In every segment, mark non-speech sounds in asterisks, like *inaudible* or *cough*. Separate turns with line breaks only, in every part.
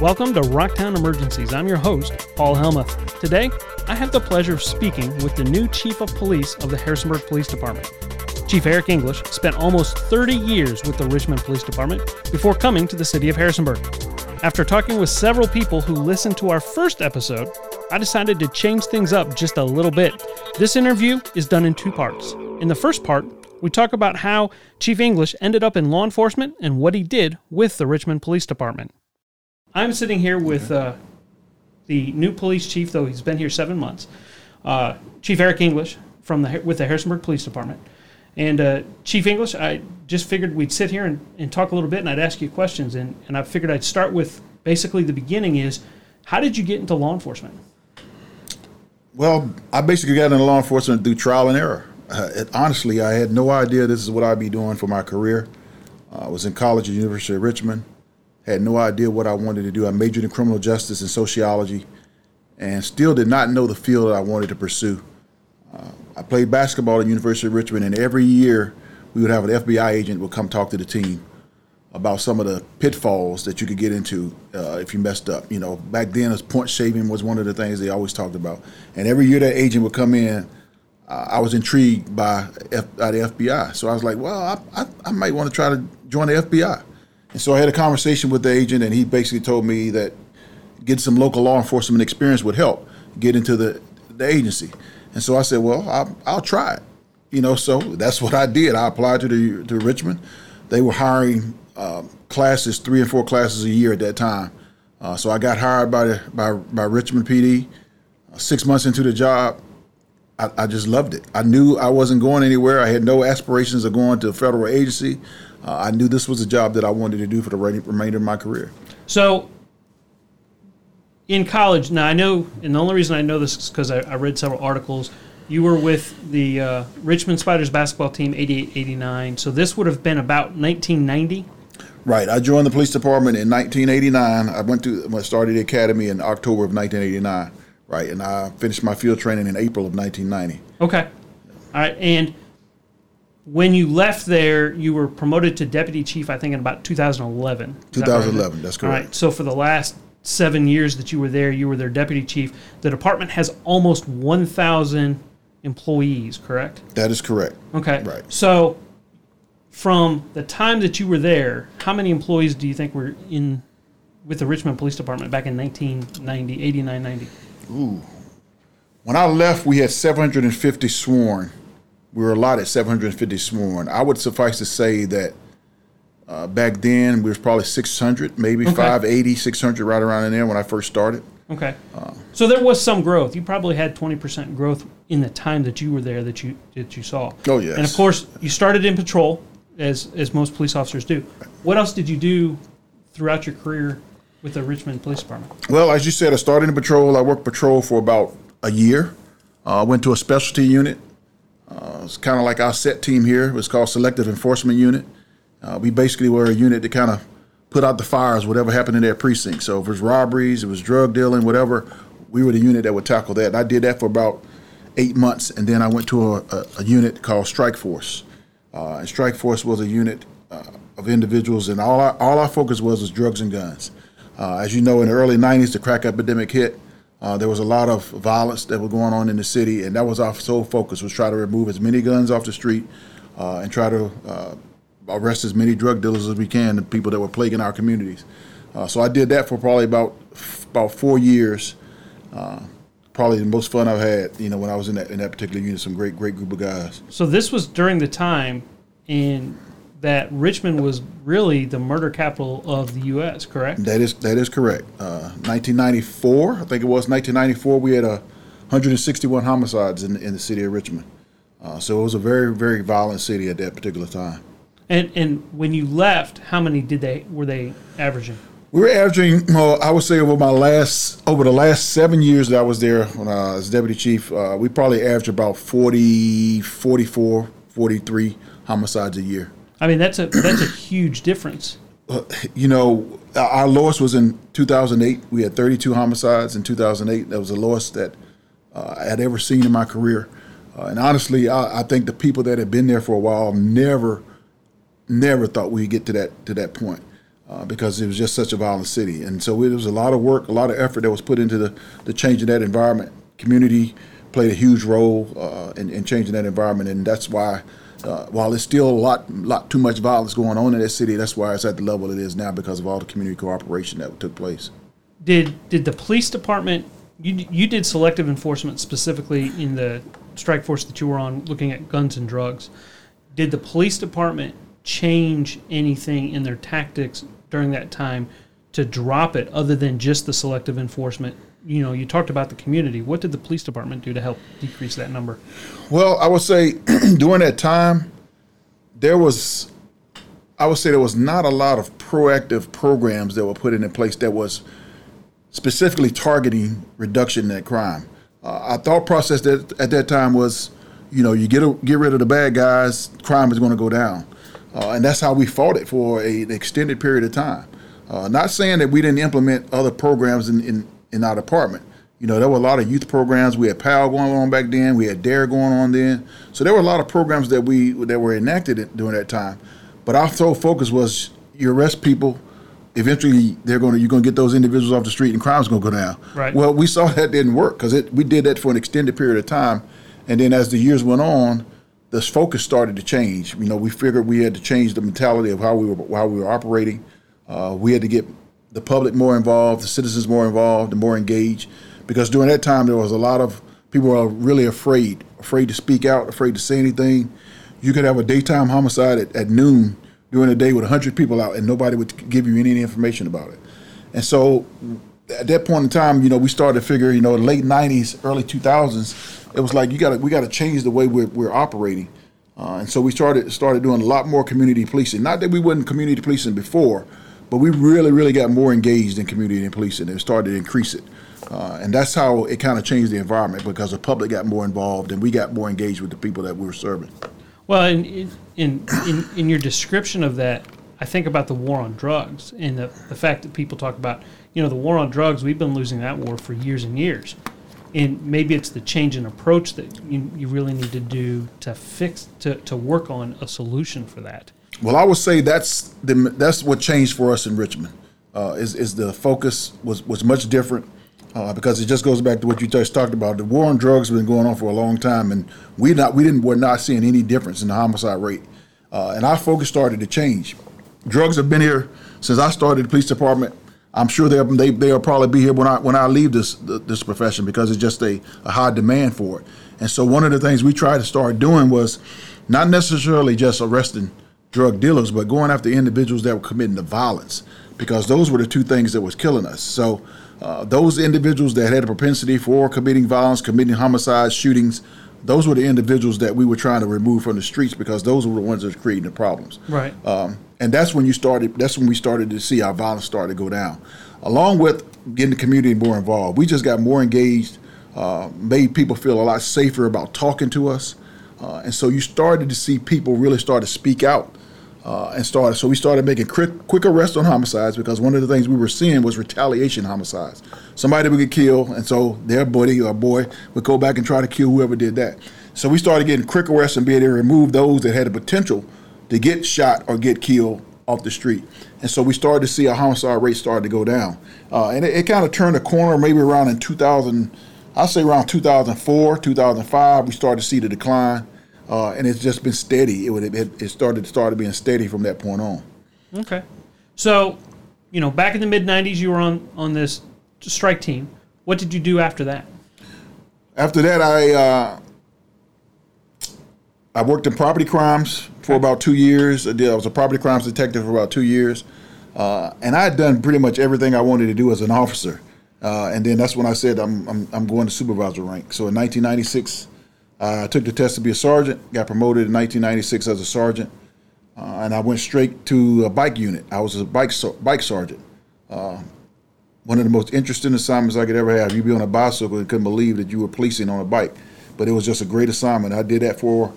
Welcome to Rocktown Emergencies. I'm your host, Paul Helmuth. Today, I have the pleasure of speaking with the new Chief of Police of the Harrisonburg Police Department. Chief Eric English spent almost 30 years with the Richmond Police Department before coming to the city of Harrisonburg. After talking with several people who listened to our first episode, I decided to change things up just a little bit. This interview is done in two parts. In the first part, we talk about how Chief English ended up in law enforcement and what he did with the Richmond Police Department. I'm sitting here with uh, the new police chief, though he's been here seven months, uh, Chief Eric English from the with the Harrisonburg Police Department. And uh, Chief English, I just figured we'd sit here and, and talk a little bit, and I'd ask you questions. And, and I figured I'd start with basically the beginning is, how did you get into law enforcement?
Well, I basically got into law enforcement through trial and error. Uh, honestly, I had no idea this is what I'd be doing for my career. Uh, I was in college at the University of Richmond had no idea what I wanted to do. I majored in criminal justice and sociology, and still did not know the field that I wanted to pursue. Uh, I played basketball at University of Richmond, and every year we would have an FBI agent would come talk to the team about some of the pitfalls that you could get into uh, if you messed up. You know, back then, point shaving was one of the things they always talked about. And every year that agent would come in, uh, I was intrigued by, F- by the FBI. So I was like, well, I, I, I might want to try to join the FBI. And so I had a conversation with the agent, and he basically told me that getting some local law enforcement experience would help get into the, the agency. And so I said, well, I'll, I'll try it. You know, so that's what I did. I applied to the to Richmond. They were hiring um, classes, three and four classes a year at that time. Uh, so I got hired by the, by by Richmond PD. Uh, six months into the job, I, I, just loved it. I knew I wasn't going anywhere. I had no aspirations of going to a federal agency uh, I knew this was a job that I wanted to do for the remainder of my career.
So, in college, now I know, and the only reason I know this is because I, I, read several articles. You were with the uh, Richmond Spiders basketball team, 88 89. So, this would have been about 1990?
Right. I joined the police department in 1989. I went to I started the academy in October of 1989. Right, and I finished my field training in April of 1990.
Okay. All right, and when you left there, you were promoted to deputy chief, I think, in about 2011.
2011, that right? that's correct. All right.
So for the last seven years that you were there, you were their deputy chief. The department has almost 1,000 employees, correct?
That is correct.
Okay.
Right.
So from the time that you were there, how many employees do you think were in with the Richmond Police Department back in 1990, 89, 90?
Ooh. When I left, we had 750 sworn we were allotted 750 sworn. I would suffice to say that uh, back then we was probably 600, maybe okay. 580, 600, right around in there when I first started.
Okay. Uh, so there was some growth. You probably had 20% growth in the time that you were there that you that you saw.
Oh yes.
And of course, you started in patrol, as as most police officers do. What else did you do throughout your career with the Richmond Police Department?
Well, as you said, I started in patrol. I worked patrol for about a year. I uh, went to a specialty unit uh, it's kind of like our set team here. It was called Selective Enforcement Unit. Uh, we basically were a unit that kind of put out the fires, whatever happened in that precinct. So if it was robberies, it was drug dealing, whatever, we were the unit that would tackle that. And I did that for about eight months, and then I went to a, a, a unit called Strike Force. Uh, and Strike Force was a unit uh, of individuals, and all our, all our focus was was drugs and guns. Uh, as you know, in the early '90s, the crack epidemic hit. Uh, there was a lot of violence that was going on in the city, and that was our sole focus: was try to remove as many guns off the street uh, and try to uh, arrest as many drug dealers as we can, the people that were plaguing our communities. Uh, so I did that for probably about about four years. Uh, probably the most fun I've had, you know, when I was in that in that particular unit. Some great great group of guys.
So this was during the time in that Richmond was really the murder capital of the U.S. Correct?
That is that is correct. Uh, 1994, I think it was 1994. We had a 161 homicides in in the city of Richmond. Uh, so it was a very very violent city at that particular time.
And and when you left, how many did they were they averaging?
We were averaging, well, I would say over my last, over the last seven years that I was there when I was deputy chief, uh, we probably averaged about 40, 44, 43 homicides a year.
I mean, that's a that's a huge difference.
Uh, you know, our lowest was in 2008. We had 32 homicides in 2008. That was the lowest that uh, I had ever seen in my career. Uh, and honestly, I, I, think the people that had been there for a while never, never thought we'd get to that to that point. uh, because it was just such a violent city. And so it was a lot of work, a lot of effort that was put into the, the changing that environment. Community played a huge role uh, in, in, changing that environment, and that's why. Uh, while it's still a lot, lot too much violence going on in that city, that's why it's at the level it is now because of all the community cooperation that took place.
Did did the police department? You you did selective enforcement specifically in the strike force that you were on, looking at guns and drugs. Did the police department change anything in their tactics during that time to drop it other than just the selective enforcement? You know, you talked about the community. What did the police department do to help decrease that number?
Well, I would say *clears throat* during that time, there was, I would say there was not a lot of proactive programs that were put in place that was specifically targeting reduction in that crime. Uh, our thought process that at that time was, you know, you get a, get rid of the bad guys, crime is going to go down. Uh, and that's how we fought it for a, an extended period of time. Uh, not saying that we didn't implement other programs in, in, in, our department. You know, there were a lot of youth programs. We had PAL going on back then. We had DARE going on then. So there were a lot of programs that we that were enacted during that time. But our sole focus was you arrest people. Eventually, they're going to you're going to get those individuals off the street, and crime's going to go down.
Right.
Well, we saw *laughs* that didn't work because it we did that for an extended period of time, and then as the years went on, this focus started to change. You know, we figured we had to change the mentality of how we were how we were operating. Uh, we had to get the public more involved, the citizens more involved, and more engaged. Because during that time, there was a lot of people were really afraid, afraid to speak out, afraid to say anything. You could have a daytime homicide at, at noon during the day with 100 people out, and nobody would give you any information about it. And so, at that point in time, you know, we started to figure, you know, late 90s, early 2000s, it was like you got to we got to change the way we're, we're operating. Uh, and so we started started doing a lot more community policing. Not that we wasn't community policing before, but we really really got more engaged in community and policing and started to increase it. Uh, and that's how it kind of changed the environment because the public got more involved and we got more engaged with the people that we were serving.
Well, in in in, in your description of that, I think about the war on drugs and the, the fact that people talk about, you know, the war on drugs. We've been losing that war for years and years and maybe it's the change in approach that you, you really need to do to fix to, to work on a solution for that
well i would say that's the that's what changed for us in richmond uh, is, is the focus was, was much different uh, because it just goes back to what you just talked about. The war on drugs has been going on for a long time, and we not we didn't we're not seeing any difference in the homicide rate. Uh, and our focus started to change. Drugs have been here since I started the police department I'm sure they'll they, they'll probably be here when I when I leave this this profession because it's just a, a high demand for it. And so one of the things we tried to start doing was not necessarily just arresting drug dealers, but going after individuals that were committing the violence because those were the two things that was killing us. So uh, those individuals that had a propensity for committing violence, committing homicides, shootings, those were the individuals that we were trying to remove from the streets because those were the ones that were creating the problems.
Right.
Um, and that's when you started. That's when we started to see our violence start to go down, along with getting the community more involved. We just got more engaged, uh, made people feel a lot safer about talking to us, uh, and so you started to see people really start to speak out. Uh, and started. So we started making quick, quick arrests on homicides because one of the things we were seeing was retaliation homicides. Somebody would get killed, and so their buddy or boy would go back and try to kill whoever did that. So we started getting quick arrests and being able to remove those that had the potential to get shot or get killed off the street. And so we started to see our homicide rate start to go down. Uh, and it, it kind of turned a corner maybe around in 2000, I'd say around 2004, 2005, we started to see the decline uh, and it's just been steady. It, would, it, it started started being steady from that point on.
Okay, so you know, back in the mid '90s, you were on on this strike team. What did you do after that?
After that, I uh, I worked in property crimes for about two years. I, did, I was a property crimes detective for about two years, uh, and I had done pretty much everything I wanted to do as an officer. Uh, and then that's when I said I'm, I'm, I'm going to supervisor rank. So in 1996, uh, I took the test to be a sergeant, got promoted in 1996 as a sergeant, uh, and I went straight to a bike unit. I was a bike bike sergeant. Uh, one of the most interesting assignments I could ever have. You'd be on a bicycle and couldn't believe that you were policing on a bike, but it was just a great assignment. I did that for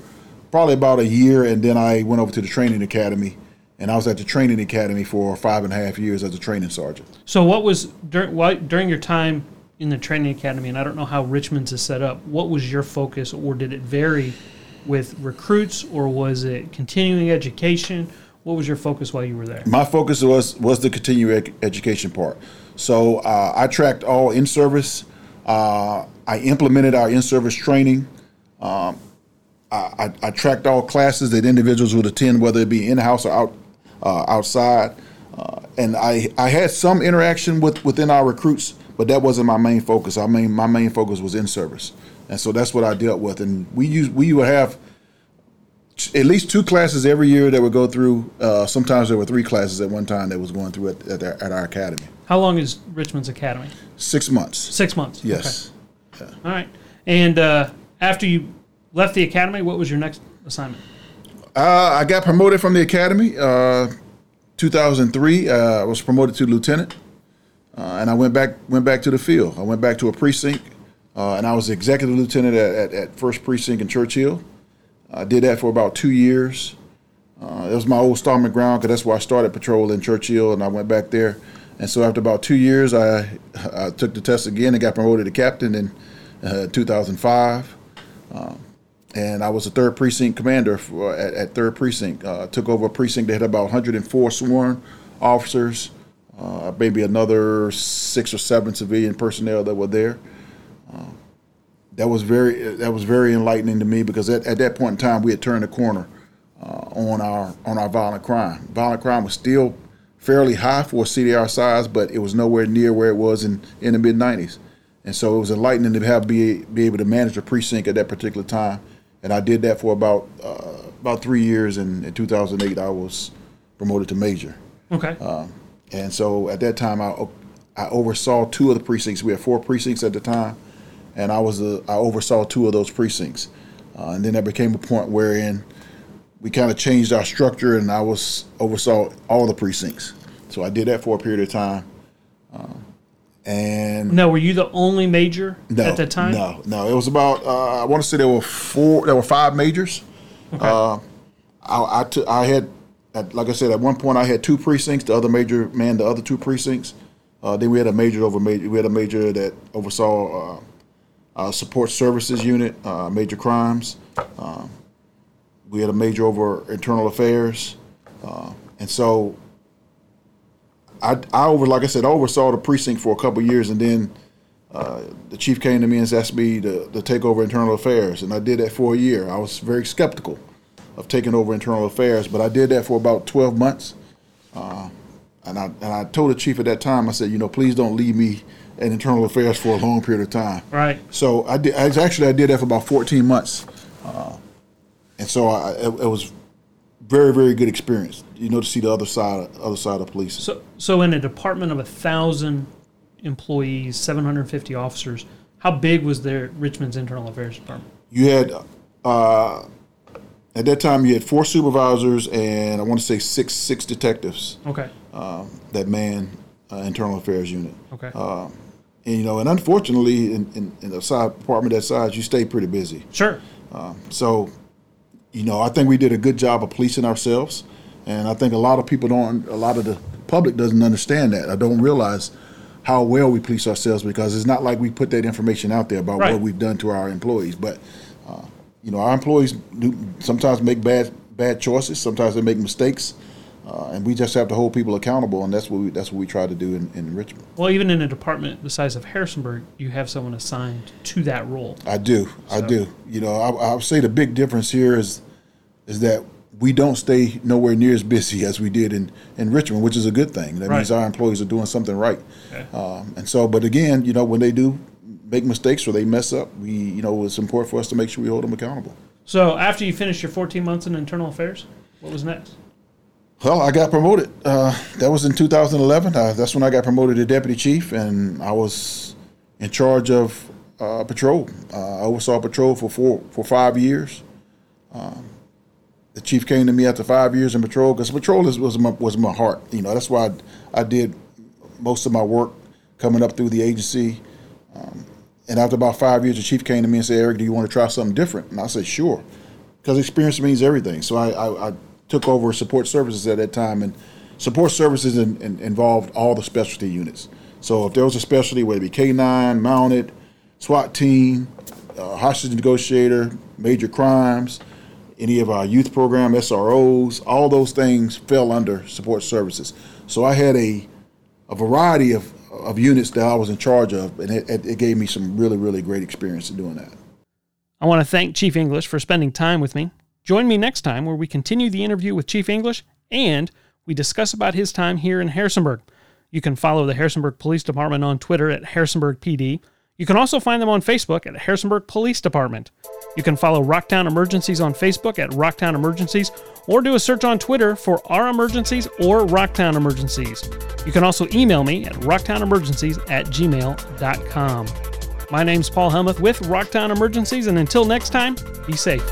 probably about a year, and then I went over to the training academy, and I was at the training academy for five and a half years as a training sergeant.
So, what was during during your time in the training academy, and I don't know how Richmond's is set up. What was your focus, or did it vary with recruits, or was it continuing education, what was your focus while you were there?
My focus was was the continuing ed- education part. So uh, I tracked all in service. Uh, I implemented our in service training. Um, I, I, I, tracked all classes that individuals would attend, whether it be in house or out uh, outside. Uh, and I, I had some interaction with within our recruits, but that wasn't my main focus. I mean, my main focus was in service, and so that's what I dealt with. And we use we would have at least two classes every year that would go through. Uh, sometimes there were three classes at one time that was going through at, at, our, at our academy.
How long is Richmond's academy?
Six months.
Six months.
Yes.
Okay. Yeah. All right. And uh, after you left the academy, what was your next assignment?
Uh, I got promoted from the academy. Uh, 2003, uh, I was promoted to lieutenant, uh, and I went back went back to the field. I went back to a precinct, uh, and I was executive lieutenant at, at, at, First Precinct in Church Hill. I did that for about two years. Uh, it was my old stomping ground because that's where I started patrol in Church Hill, and I went back there. And so after about two years, I, *laughs* I took the test again and got promoted to captain in uh, 2005. Um, and I was a third precinct commander for, at, at, third precinct. Uh, took over a precinct that had about 104 sworn officers, uh, maybe another six or seven civilian personnel that were there. Uh, that was very that was very enlightening to me because at, at that point in time we had turned a corner uh, on our on our violent crime. Violent crime was still fairly high for a city our size, but it was nowhere near where it was in, in the mid 90s. And so it was enlightening to have be be able to manage a precinct at that particular time and I did that for about uh, about three years. And in 2008, I was promoted to major.
Okay.
Um, and so at that time, I I oversaw two of the precincts. We had four precincts at the time, and I was a, I oversaw two of those precincts. Uh, and then there became a point wherein we kind of changed our structure, and I was oversaw all the precincts. So I did that for a period of time. Um, and
no, were you the only major
no,
at that time?
No, no. It was about uh, I want to say there were four, there were five majors. Okay. Uh, I, I, t- I had, at, like I said, at one point I had two precincts. The other major man, the other two precincts. Uh, then we had a major over major. We had a major that oversaw uh, support services unit, uh, major crimes. Um, we had a major over internal affairs, uh, and so I, I over like I said, I oversaw the precinct for a couple years, and then uh, the chief came to me and asked me to, to take over internal affairs, and I did that for a year. I was very skeptical of taking over internal affairs, but I did that for about 12 months. Uh, and I and I told the chief at that time, I said, you know, please don't leave me in internal affairs for a long period of time.
Right.
So I did. I, actually, I did that for about 14 months, uh, and so I, it, it was very very good experience. You know to see the other side other side of police.
So so in a department of a thousand employees, seven hundred fifty officers, how big was their Richmond's internal affairs department?
You had uh, at that time you had four supervisors and I want to say six six detectives.
Okay.
Um, that man uh, internal affairs unit.
Okay.
Uh, and you know, and unfortunately, in, in, in, a side department that size, you stay pretty busy.
Sure.
Um, so you know, I think we did a good job of policing ourselves, and I think a lot of people don't, a lot of the public doesn't understand that. I don't realize how well we police ourselves because it's not like we put that information out there about right. what we've done to our employees. But you know, our employees do sometimes make bad bad choices. Sometimes they make mistakes. Uh, and we just have to hold people accountable, and that's what we that's what we try to do in, in Richmond.
Well, even in a department the size of Harrisonburg, you have someone assigned to that role.
I do, so. I do. You know, I, I would say the big difference here is is that we don't stay nowhere near as busy as we did in, in Richmond, which is a good thing. That right. means our employees are doing something right. Okay. Um, and so, but again, you know, when they do make mistakes or they mess up, we, you know, it's important for us to make sure we hold them accountable.
So, after you finished your 14 months in internal affairs, what was next?
Well, I got promoted. Uh, that was in 2011. Uh, that's when I got promoted to deputy chief, and I was in charge of uh, patrol. Uh, I oversaw patrol for four for five years. Um, the chief came to me after five years in patrol because patrol is, was my was my heart. You know, that's why I, I did most of my work coming up through the agency. Um, and after about five years, the chief came to me and said, "Eric, do you want to try something different?" And I said, "Sure," because experience means everything. So I, I, I took over support services at that time, and support services in, in, involved all the specialty units. So if there was a specialty, whether it be K9, mounted, SWAT team, uh, hostage negotiator, major crimes, any of our youth program, SROs, all those things fell under support services. So I had a, a variety of, of units that I was in charge of, and it, it gave me some really, really great experience in doing that.
I want to thank Chief English for spending time with me. Join me next time where we continue the interview with Chief English and we discuss about his time here in Harrisonburg. You can follow the Harrisonburg Police Department on Twitter at Harrisonburg PD. You can also find them on Facebook at Harrisonburg Police Department. You can follow Rocktown Emergencies on Facebook at Rocktown Emergencies or do a search on Twitter for Our Emergencies or Rocktown Emergencies. You can also email me at rocktownemergencies at gmail.com. My name's Paul Helmuth with Rocktown Emergencies, and until next time, be safe.